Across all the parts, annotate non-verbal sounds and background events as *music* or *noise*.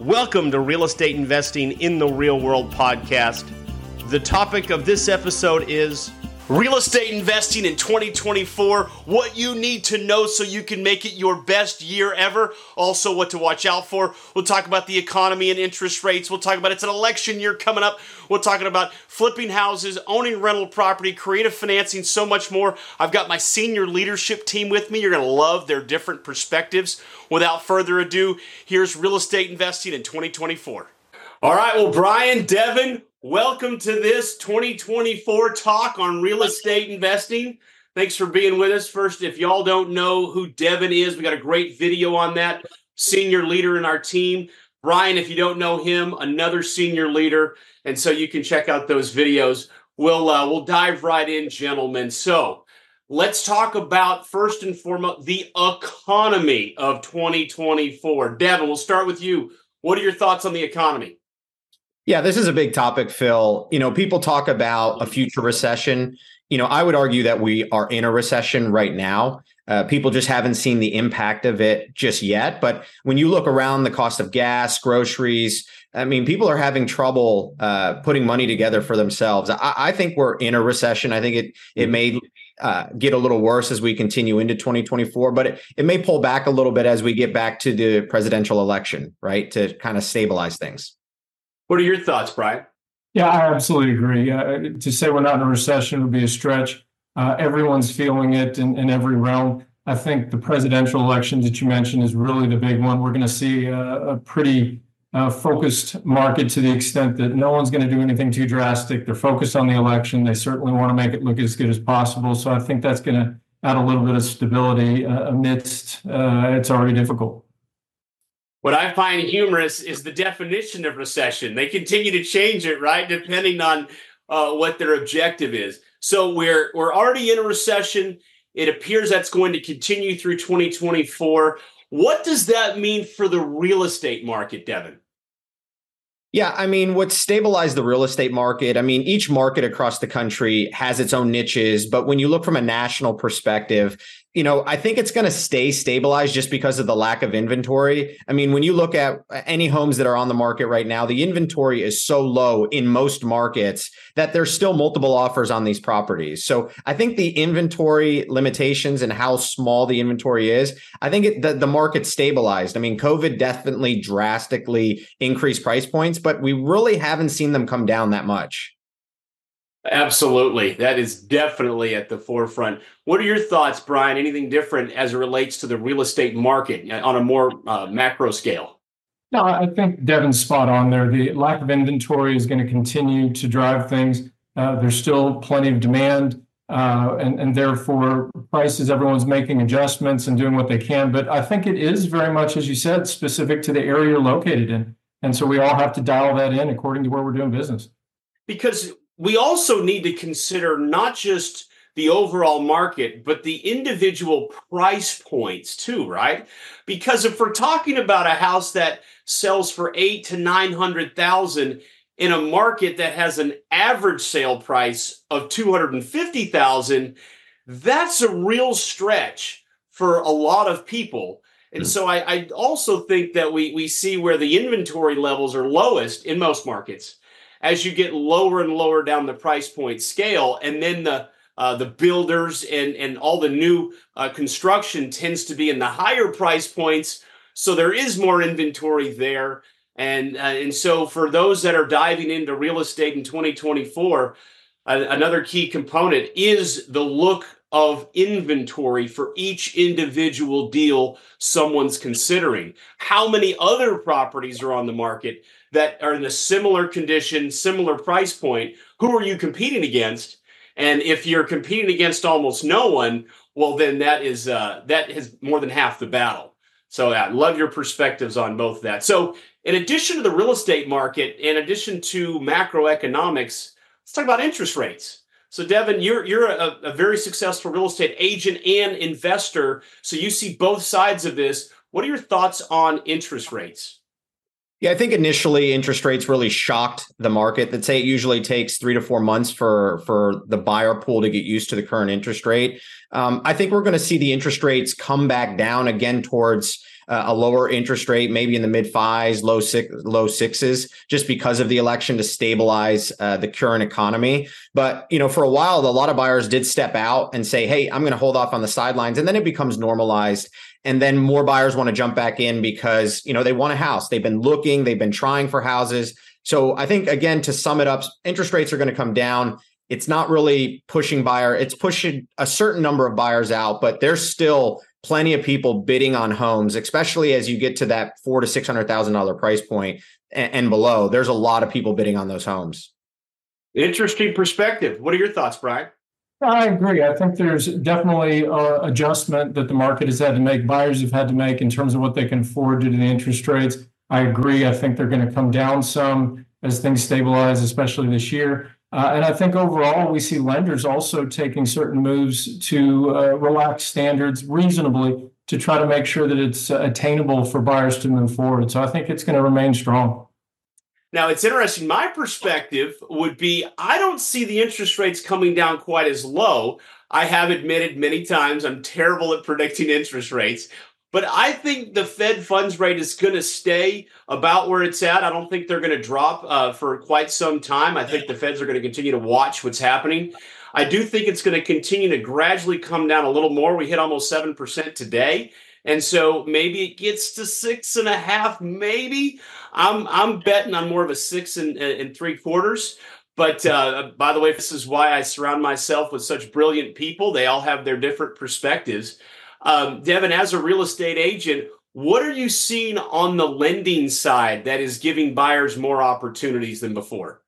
Welcome to Real Estate Investing in the Real World podcast. The topic of this episode is real estate investing in 2024, what you need to know so you can make it your best year ever. Also, what to watch out for. We'll talk about the economy and interest rates. We'll talk about it's an election year coming up. We're talking about flipping houses, owning rental property, creative financing, so much more. I've got my senior leadership team with me. You're going to love their different perspectives. Without further ado, here's real estate investing in 2024. All right, well, Brian, Devin, Welcome to this 2024 talk on real estate investing. Thanks for being with us. First, if y'all don't know who Devin is, we got a great video on that. Senior leader in our team. Brian, if you don't know him, another senior leader. And so you can check out those videos. We'll uh, we'll dive right in, gentlemen. So let's talk about first and foremost the economy of 2024. Devin, we'll start with you. What are your thoughts on the economy? Yeah, this is a big topic, Phil. You know, people talk about a future recession. You know, I would argue that we are in a recession right now. Uh, people just haven't seen the impact of it just yet. But when you look around the cost of gas, groceries, I mean, people are having trouble uh, putting money together for themselves. I, I, think we're in a recession. I think it it may uh, get a little worse as we continue into 2024, but it, it may pull back a little bit as we get back to the presidential election, right? To kind of stabilize things. What are your thoughts, Brian? Yeah, I absolutely agree. Uh, to say we're not in a recession would be a stretch. Uh, everyone's feeling it in, in every realm. I think the presidential election that you mentioned is really the big one. We're going to see a, a pretty uh, focused market to the extent that no one's going to do anything too drastic. They're focused on the election. They certainly want to make it look as good as possible. So I think that's going to add a little bit of stability uh, amidst uh, it's already difficult. What I find humorous is the definition of recession. They continue to change it, right, depending on uh, what their objective is. So we're we're already in a recession. It appears that's going to continue through 2024. What does that mean for the real estate market, Devin? Yeah, I mean, what stabilized the real estate market? I mean, each market across the country has its own niches, but when you look from a national perspective, you know, I think it's going to stay stabilized just because of the lack of inventory. I mean, when you look at any homes that are on the market right now, the inventory is so low in most markets that there's still multiple offers on these properties. So I think the inventory limitations and how small the inventory is, I think it, the, the market stabilized. I mean, COVID definitely drastically increased price points, but we really haven't seen them come down that much. Absolutely. That is definitely at the forefront. What are your thoughts, Brian? Anything different as it relates to the real estate market uh, on a more uh, macro scale? No, I think Devin's spot on there. The lack of inventory is going to continue to drive things. Uh, there's still plenty of demand, uh, and, and therefore prices, everyone's making adjustments and doing what they can. But I think it is very much, as you said, specific to the area you're located in. And so we all have to dial that in according to where we're doing business. Because we also need to consider not just the overall market, but the individual price points too, right? Because if we're talking about a house that sells for eight to nine hundred thousand in a market that has an average sale price of two hundred and fifty thousand, that's a real stretch for a lot of people. And hmm. so I, I also think that we we see where the inventory levels are lowest in most markets as you get lower and lower down the price point scale, and then the uh, the builders and and all the new uh, construction tends to be in the higher price points, so there is more inventory there. And uh, and so for those that are diving into real estate in 2024, another key component is the look of inventory for each individual deal someone's considering. How many other properties are on the market that are in a similar condition, similar price point, who are you competing against? And if you're competing against almost no one, well, then that is uh, that is more than half the battle. So I love your perspectives on both that. So in addition to the real estate market, in addition to macroeconomics, let's talk about interest rates. So Devin, you're you're a, a very successful real estate agent and investor. So you see both sides of this. What are your thoughts on interest rates? Yeah, I think initially interest rates really shocked the market. That say it usually takes three to four months for for the buyer pool to get used to the current interest rate. Um, I think we're going to see the interest rates come back down again towards uh, a lower interest rate, maybe in the mid fives, low six, low sixes, just because of the election to stabilize uh, the current economy. But you know, for a while, a lot of buyers did step out and say, "Hey, I'm going to hold off on the sidelines," and then it becomes normalized and then more buyers want to jump back in because you know they want a house. They've been looking they've been trying for houses. So i think again to sum it up interest rates are going to come down. It's not really pushing buyer it's pushing a certain number of buyers out but there's still plenty of people bidding on homes especially as you get to that four to six hundred thousand dollar price point and, and below. There's a lot of people bidding on those homes. Interesting perspective. What are your thoughts brian I agree. I think there's definitely a adjustment that the market has had to make, buyers have had to make in terms of what they can afford due to the interest rates. I agree. I think they're going to come down some as things stabilize, especially this year. Uh, and I think overall, we see lenders also taking certain moves to uh, relax standards reasonably to try to make sure that it's attainable for buyers to move forward. So I think it's going to remain strong. Now, it's interesting. My perspective would be I don't see the interest rates coming down quite as low. I have admitted many times I'm terrible at predicting interest rates, but I think the Fed funds rate is going to stay about where it's at. I don't think they're going to drop uh, for quite some time. I think the Feds are going to continue to watch what's happening. I do think it's going to continue to gradually come down a little more. We hit almost 7% today. And so maybe it gets to six and a half, maybe. I'm I'm betting on more of a six and, and three quarters. But uh, by the way, this is why I surround myself with such brilliant people. They all have their different perspectives. Um, Devin, as a real estate agent, what are you seeing on the lending side that is giving buyers more opportunities than before?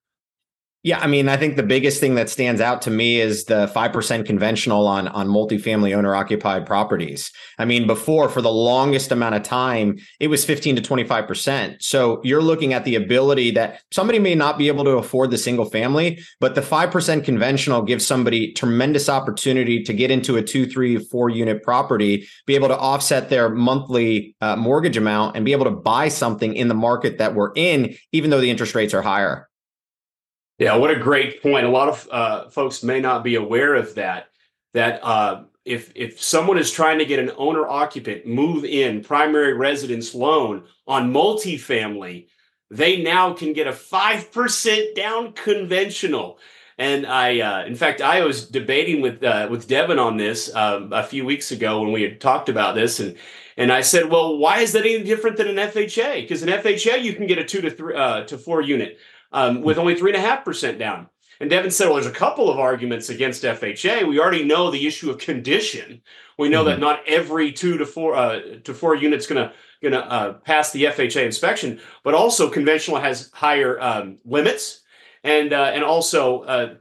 Yeah, I mean, I think the biggest thing that stands out to me is the 5% conventional on on multifamily owner occupied properties. I mean, before for the longest amount of time, it was 15 to 25%. So you're looking at the ability that somebody may not be able to afford the single family, but the 5% conventional gives somebody tremendous opportunity to get into a two, three, four unit property, be able to offset their monthly uh, mortgage amount and be able to buy something in the market that we're in, even though the interest rates are higher. Yeah, what a great point. A lot of uh, folks may not be aware of that. That uh, if if someone is trying to get an owner occupant move in primary residence loan on multifamily, they now can get a five percent down conventional. And I, uh, in fact, I was debating with uh, with Devin on this um, a few weeks ago when we had talked about this, and and I said, well, why is that any different than an FHA? Because an FHA you can get a two to three uh, to four unit um, with only three and a half percent down. And Devin said, well, there's a couple of arguments against FHA. We already know the issue of condition. We know mm-hmm. that not every two to four uh, to four units going to going to uh, pass the FHA inspection, but also conventional has higher um, limits, and uh, and also uh,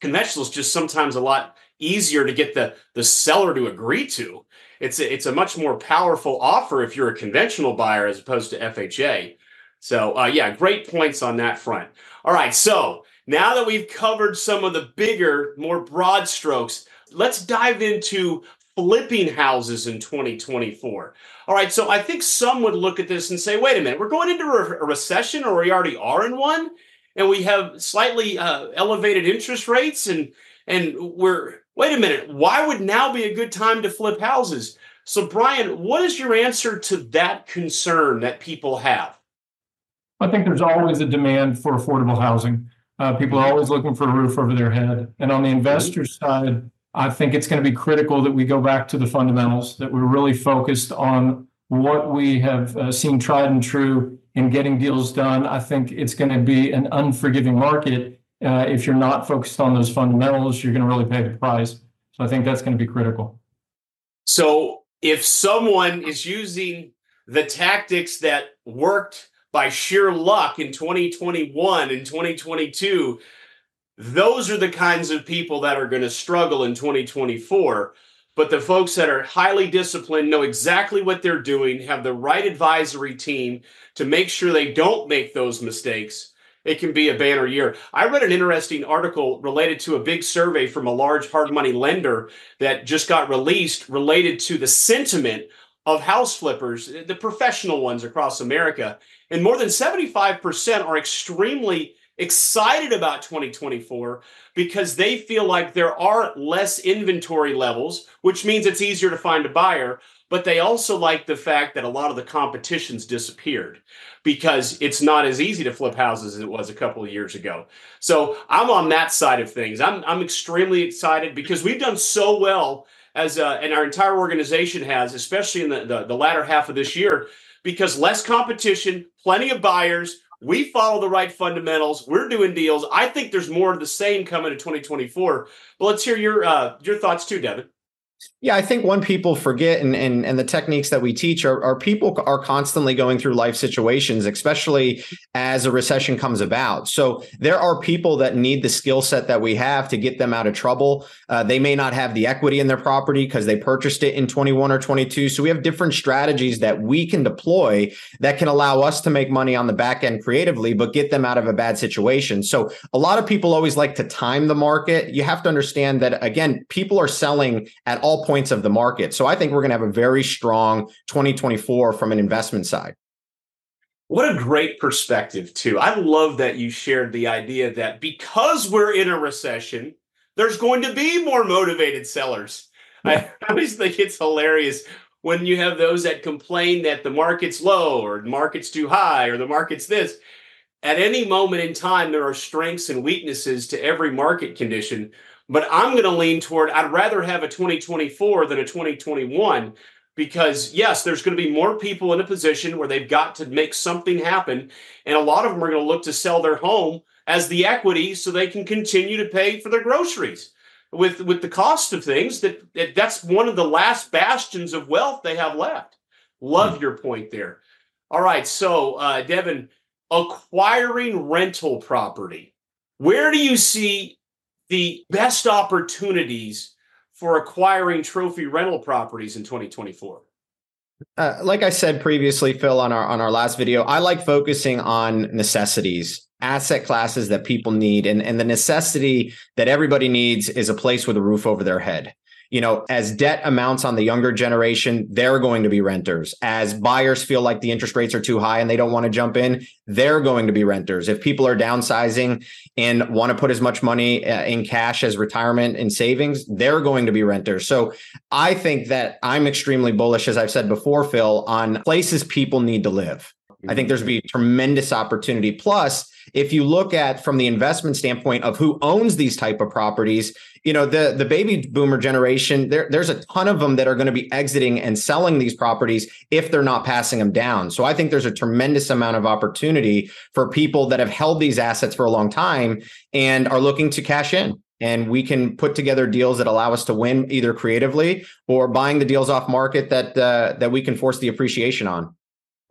conventional is just sometimes a lot easier to get the the seller to agree to. It's a, it's a much more powerful offer if you're a conventional buyer as opposed to FHA. So, uh, yeah, great points on that front. All right, so now that we've covered some of the bigger, more broad strokes, let's dive into flipping houses in 2024. All right, so I think some would look at this and say, wait a minute, we're going into a recession or we already are in one, and we have slightly uh, elevated interest rates, and and we're wait a minute, why would now be a good time to flip houses? So, Brian, what is your answer to that concern that people have? I think there's always a demand for affordable housing. Uh, people are always looking for a roof over their head. And on the investor side, I think it's going to be critical that we go back to the fundamentals, that we're really focused on what we have uh, seen tried and true in getting deals done. I think it's going to be an unforgiving market. Uh, if you're not focused on those fundamentals, you're going to really pay the price. So I think that's going to be critical. So if someone is using the tactics that worked by sheer luck in 2021 and 2022, those are the kinds of people that are going to struggle in 2024. But the folks that are highly disciplined know exactly what they're doing, have the right advisory team to make sure they don't make those mistakes. It can be a banner year. I read an interesting article related to a big survey from a large hard money lender that just got released related to the sentiment of house flippers, eh, the professional ones across America. And more than 75% are extremely excited about 2024 because they feel like there are less inventory levels, which means it's easier to find a buyer. but they also like the fact that a lot of the competition's disappeared because it's not as easy to flip houses as it was a couple of years ago. So I'm on that side of things. I'm I'm extremely excited because we've done so well as uh, and our entire organization has, especially in the, the the latter half of this year, because less competition, plenty of buyers. We follow the right fundamentals. We're doing deals. I think there's more of the same coming to 2024. But let's hear your uh, your thoughts too, Devin. Yeah, I think one people forget and and, and the techniques that we teach are, are people are constantly going through life situations, especially as a recession comes about. So there are people that need the skill set that we have to get them out of trouble. Uh, they may not have the equity in their property because they purchased it in 21 or 22. So we have different strategies that we can deploy that can allow us to make money on the back end creatively, but get them out of a bad situation. So a lot of people always like to time the market. You have to understand that again, people are selling at all all points of the market. So I think we're going to have a very strong 2024 from an investment side. What a great perspective, too. I love that you shared the idea that because we're in a recession, there's going to be more motivated sellers. I *laughs* always think it's hilarious when you have those that complain that the market's low or the market's too high or the market's this. At any moment in time, there are strengths and weaknesses to every market condition. But I'm going to lean toward I'd rather have a 2024 than a 2021 because yes, there's going to be more people in a position where they've got to make something happen. And a lot of them are going to look to sell their home as the equity so they can continue to pay for their groceries. With, with the cost of things, that, that that's one of the last bastions of wealth they have left. Love your point there. All right, so uh, Devin, acquiring rental property. Where do you see the best opportunities for acquiring trophy rental properties in 2024? Uh, like I said previously, Phil, on our on our last video, I like focusing on necessities, asset classes that people need, and and the necessity that everybody needs is a place with a roof over their head you know, as debt amounts on the younger generation, they're going to be renters. As buyers feel like the interest rates are too high and they don't want to jump in, they're going to be renters. If people are downsizing and want to put as much money uh, in cash as retirement and savings, they're going to be renters. So I think that I'm extremely bullish, as I've said before, Phil, on places people need to live. I think there's be tremendous opportunity. Plus, if you look at from the investment standpoint of who owns these type of properties, you know the the baby boomer generation there there's a ton of them that are going to be exiting and selling these properties if they're not passing them down. So i think there's a tremendous amount of opportunity for people that have held these assets for a long time and are looking to cash in. And we can put together deals that allow us to win either creatively or buying the deals off market that uh, that we can force the appreciation on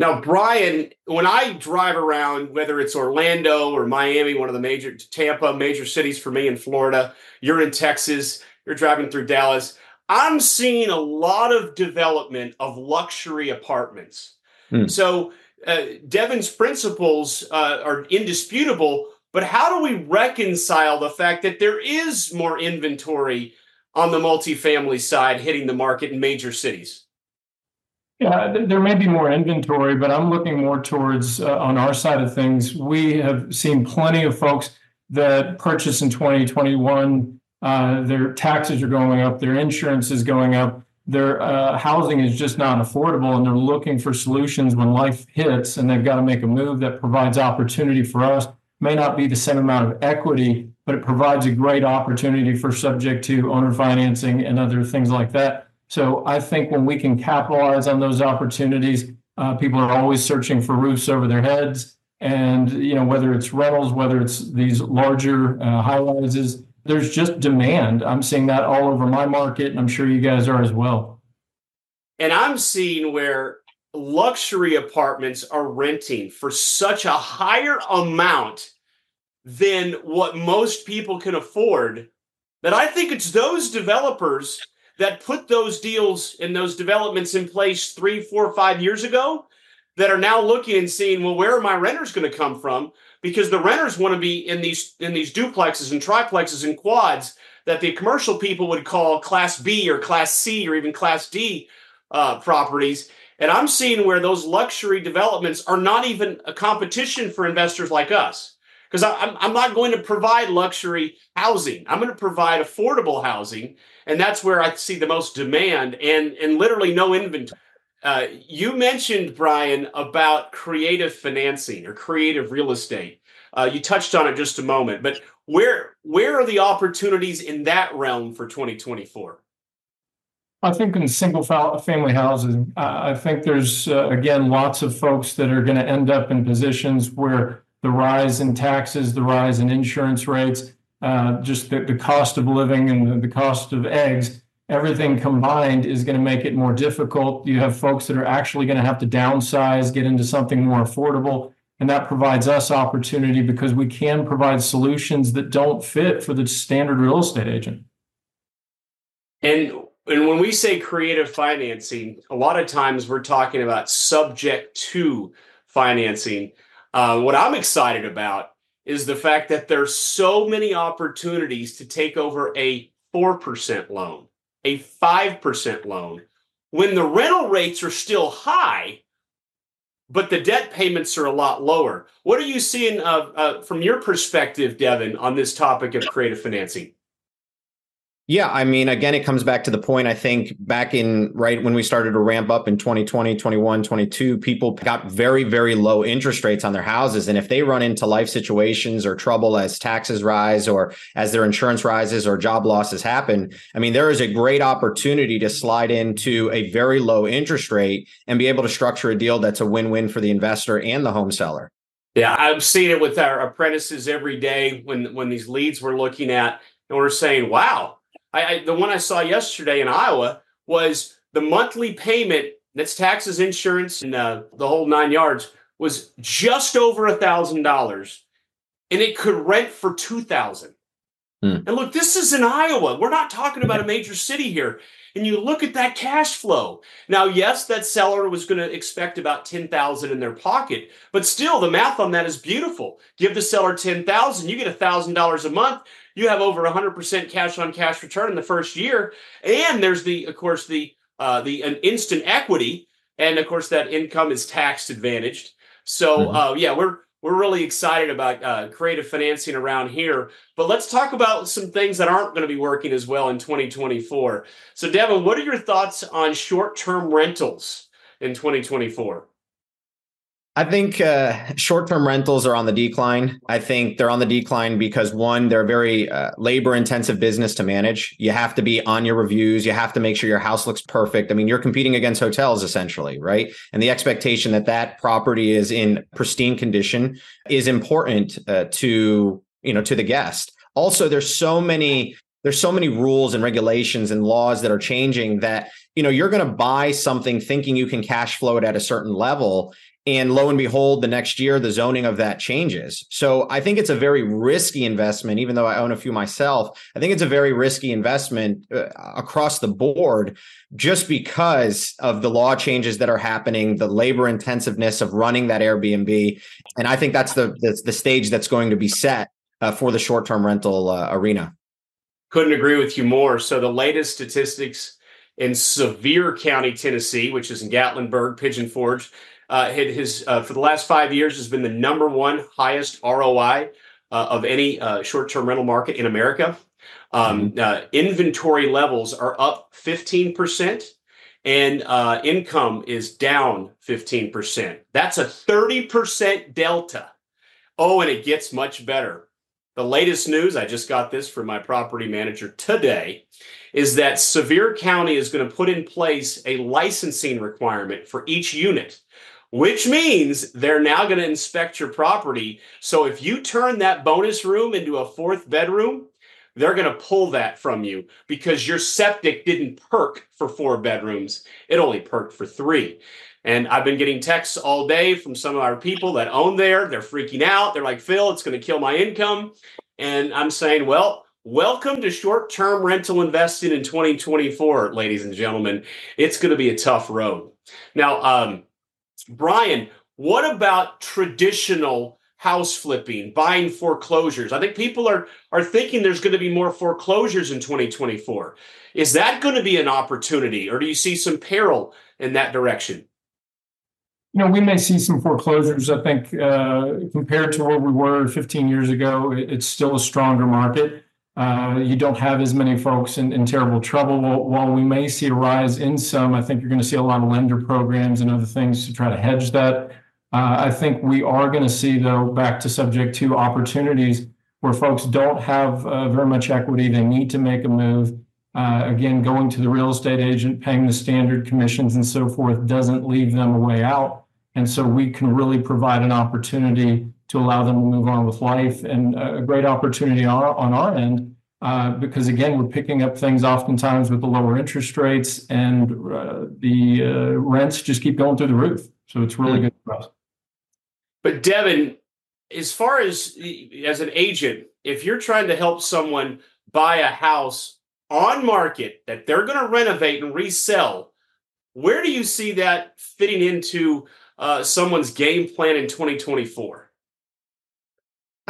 now, Brian, when I drive around, whether it's Orlando or Miami, one of the major Tampa, major cities for me in Florida, you're in Texas, you're driving through Dallas, I'm seeing a lot of development of luxury apartments. Hmm. So, uh, Devin's principles uh, are indisputable, but how do we reconcile the fact that there is more inventory on the multifamily side hitting the market in major cities? Yeah, there may be more inventory, but I'm looking more towards uh, on our side of things. We have seen plenty of folks that purchase in 2021. Uh, their taxes are going up, their insurance is going up, their uh, housing is just not affordable, and they're looking for solutions when life hits, and they've got to make a move that provides opportunity for us. May not be the same amount of equity, but it provides a great opportunity for subject to owner financing and other things like that so I think when we can capitalize on those opportunities, uh, people are always searching for roofs over their heads. And, you know, whether it's rentals, whether it's these larger uh, high rises, there's just demand. I'm seeing that all over my market, and I'm sure you guys are as well. And I'm seeing where luxury apartments are renting for such a higher amount than what most people can afford that I think it's those developers that put those deals and those developments in place three, four, five years ago that are now looking and seeing, well, where are my renters going to come from? Because the renters want to be in these in these duplexes and triplexes and quads that the commercial people would call Class B or Class C or even Class D uh, properties. And I'm seeing where those luxury developments are not even a competition for investors like us. because I'm, I'm not going to provide luxury housing. I'm going to provide affordable housing. And that's where I see the most demand and, and literally no inventory. Uh, you mentioned, Brian, about creative financing or creative real estate. Uh, you touched on it just a moment, but where where are the opportunities in that realm for 2024? I think in single family housing, I think there's uh, again lots of folks that are going to end up in positions where the rise in taxes, the rise in insurance rates, uh, just the, the cost of living and the, the cost of eggs, everything combined is going to make it more difficult. You have folks that are actually going to have to downsize, get into something more affordable. And that provides us opportunity because we can provide solutions that don't fit for the standard real estate agent. And and when we say creative financing, a lot of times we're talking about subject to financing. Uh, what I'm excited about is the fact that there's so many opportunities to take over a 4% loan, a 5% loan, when the rental rates are still high, but the debt payments are a lot lower. What are you seeing uh, uh, from your perspective, Devin, on this topic of creative financing? Yeah, I mean, again, it comes back to the point I think back in right when we started to ramp up in 2020, 21, 22, people got very, very low interest rates on their houses. And if they run into life situations or trouble as taxes rise or as their insurance rises or job losses happen, I mean, there is a great opportunity to slide into a very low interest rate and be able to structure a deal that's a win win for the investor and the home seller. Yeah, I've seen it with our apprentices every day when when these leads we're looking at, and we're saying, "Wow, I, I, the one I saw yesterday in Iowa was the monthly payment that's taxes, insurance, and uh, the whole nine yards was just over a thousand dollars, and it could rent for two thousand. Hmm. And look, this is in Iowa. We're not talking about a major city here. And you look at that cash flow. Now, yes, that seller was going to expect about 10,000 in their pocket, but still the math on that is beautiful. Give the seller 10,000, you get $1,000 a month you have over 100% cash on cash return in the first year. And there's the of course the uh, the an instant equity. And of course that income is tax advantaged. So mm-hmm. uh, yeah we're we're really excited about uh, creative financing around here. But let's talk about some things that aren't going to be working as well in 2024 so devin what are your thoughts on short-term rentals in 2024 I think uh, short-term rentals are on the decline. I think they're on the decline because one, they're a very uh, labor-intensive business to manage. You have to be on your reviews. You have to make sure your house looks perfect. I mean, you're competing against hotels essentially, right? And the expectation that that property is in pristine condition is important uh, to you know to the guest. Also, there's so many there's so many rules and regulations and laws that are changing that you know you're going to buy something thinking you can cash flow it at a certain level and lo and behold, the next year, the zoning of that changes. So I think it's a very risky investment, even though I own a few myself. I think it's a very risky investment uh, across the board just because of the law changes that are happening, the labor intensiveness of running that Airbnb. And I think that's the, the, stage that's going to be set uh, for the short term rental uh, arena. Couldn't agree with you more. So the latest statistics in Sevier County, Tennessee, which is in Gatlinburg, Pigeon Forge, uh, his uh, for the last five years has been the number one highest ROI uh, of any uh, short-term rental market in America. Um, mm-hmm. Uh, inventory levels are up 15%, and uh, income is down 15%. That's a 30% delta. Oh, and it gets much better. The latest news, I just got this from my property manager today, is that Sevier County is going to put in place a licensing requirement for each unit which means they're now going to inspect your property. So if you turn that bonus room into a fourth bedroom, they're going to pull that from you because your septic didn't perk for four bedrooms. It only perked for three. And I've been getting texts all day from some of our people that own there. They're freaking out. They're like, Phil, it's going to kill my income. And I'm saying, well, welcome to short term rental investing in 2024, ladies and gentlemen. It's going to be a tough road. Now, um, Brian, what about traditional house flipping, buying foreclosures? I think people are are thinking there's going to be more foreclosures in 2024. Is that going to be an opportunity or do you see some peril in that direction? you know, we may see some foreclosures. I think uh, compared to where we were 15 years ago, it's still a stronger market. Uh, you don't have as many folks in, in terrible trouble. While, we may see a rise in some, I think you're going to see a lot of lender programs and other things to try to hedge that. Uh, I think we are going to see, though, back to subject to opportunities where folks don't have uh, very much equity. They need to make a move. Uh, again, going to the real estate agent, paying the standard commissions and so forth doesn't leave them a way out. And so we can really provide an opportunity to allow them to move on with life and a great opportunity on our, on our end uh, because again we're picking up things oftentimes with the lower interest rates and uh, the uh, rents just keep going through the roof. So it's really mm-hmm. good for us. But devin as far as as an agent if you're trying to help someone buy a house on market that they're going to renovate and resell where do you see that fitting into uh, someone's game plan in 2024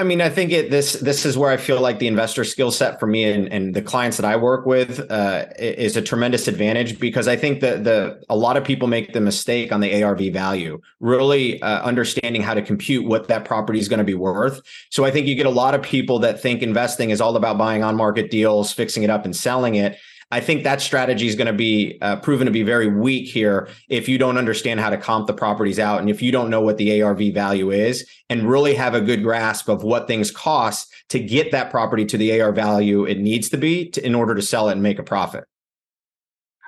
I mean, I think it this this is where I feel like the investor skill set for me and, and the clients that I work with uh, is a tremendous advantage because I think that the a lot of people make the mistake on the ARV value, really uh, understanding how to compute what that property is going to be worth. So I think you get a lot of people that think investing is all about buying on market deals, fixing it up, and selling it. I think that strategy is going to be uh, proven to be very weak here if you don't understand how to comp the properties out and if you don't know what the ARV value is and really have a good grasp of what things cost to get that property to the AR value it needs to be to, in order to sell it and make a profit.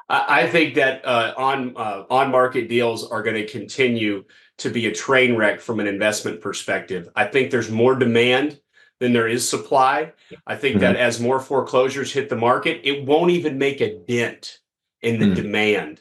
I think that uh, on uh, on market deals are going to continue to be a train wreck from an investment perspective. I think there's more demand than there is supply. I think mm-hmm. that as more foreclosures hit the market, it won't even make a dent in the mm. demand.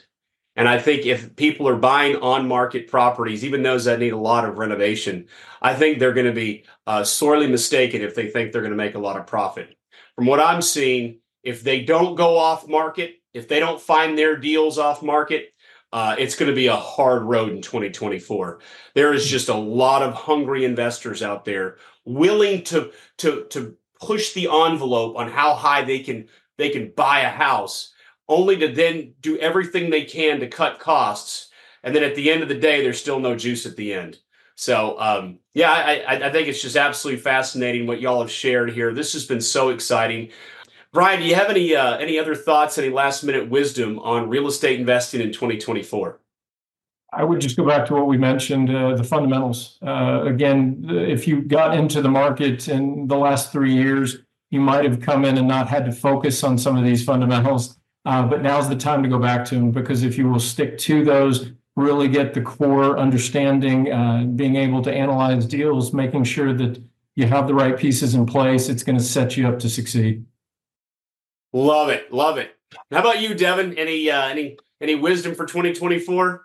And I think if people are buying on market properties, even those that need a lot of renovation, I think they're going to be uh, sorely mistaken if they think they're going to make a lot of profit. From what I'm seeing, if they don't go off market, if they don't find their deals off market, uh, it's going to be a hard road in 2024. There is just a lot of hungry investors out there willing to to to push the envelope on how high they can they can buy a house, only to then do everything they can to cut costs, and then at the end of the day, there's still no juice at the end. So um, yeah, I, I think it's just absolutely fascinating what y'all have shared here. This has been so exciting. Brian, do you have any uh, any other thoughts, any last minute wisdom on real estate investing in 2024? I would just go back to what we mentioned, uh, the fundamentals. Uh, again, if you got into the market in the last three years, you might have come in and not had to focus on some of these fundamentals. Uh, but now's the time to go back to them because if you will stick to those, really get the core understanding, uh, being able to analyze deals, making sure that you have the right pieces in place, it's going to set you up to succeed. Love it, love it. How about you, Devin? Any uh, any any wisdom for 2024?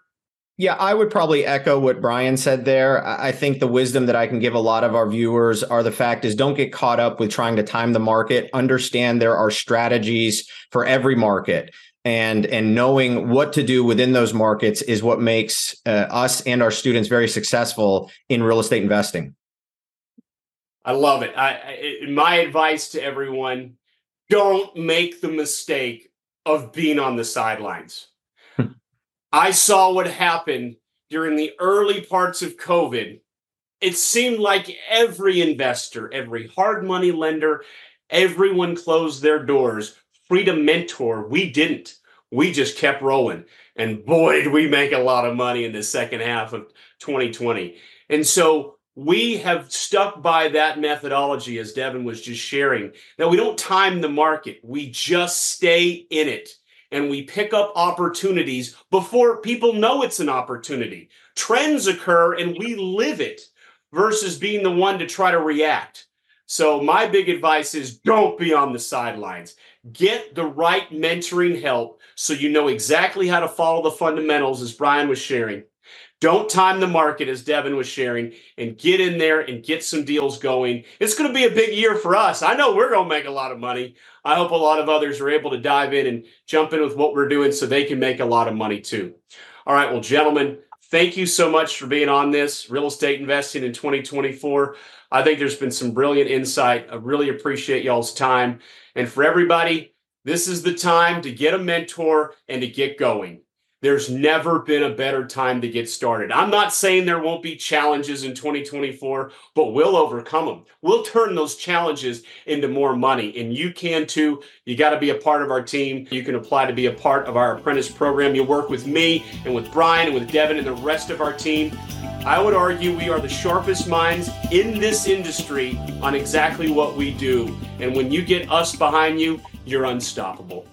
Yeah, I would probably echo what Brian said there. I think the wisdom that I can give a lot of our viewers are the fact is don't get caught up with trying to time the market. Understand there are strategies for every market. And, and knowing what to do within those markets is what makes uh, us and our students very successful in real estate investing. I love it. I, I, my advice to everyone don't make the mistake of being on the sidelines. Hmm. I saw what happened during the early parts of COVID. It seemed like every investor, every hard money lender, everyone closed their doors. Freedom Mentor, we didn't. We just kept rolling. And boy, did we make a lot of money in the second half of 2020. And so we have stuck by that methodology, as Devin was just sharing, that we don't time the market, we just stay in it and we pick up opportunities before people know it's an opportunity. Trends occur and we live it versus being the one to try to react. So, my big advice is don't be on the sidelines. Get the right mentoring help so you know exactly how to follow the fundamentals, as Brian was sharing. Don't time the market, as Devin was sharing, and get in there and get some deals going. It's going to be a big year for us. I know we're going to make a lot of money. I hope a lot of others are able to dive in and jump in with what we're doing so they can make a lot of money too. All right, well, gentlemen, thank you so much for being on this real estate investing in 2024. I think there's been some brilliant insight. I really appreciate y'all's time. And for everybody, this is the time to get a mentor and to get going. There's never been a better time to get started. I'm not saying there won't be challenges in 2024, but we'll overcome them. We'll turn those challenges into more money. And you can too. You got to be a part of our team. You can apply to be a part of our apprentice program. You work with me and with Brian and with Devin and the rest of our team. I would argue we are the sharpest minds in this industry on exactly what we do. And when you get us behind you, you're unstoppable.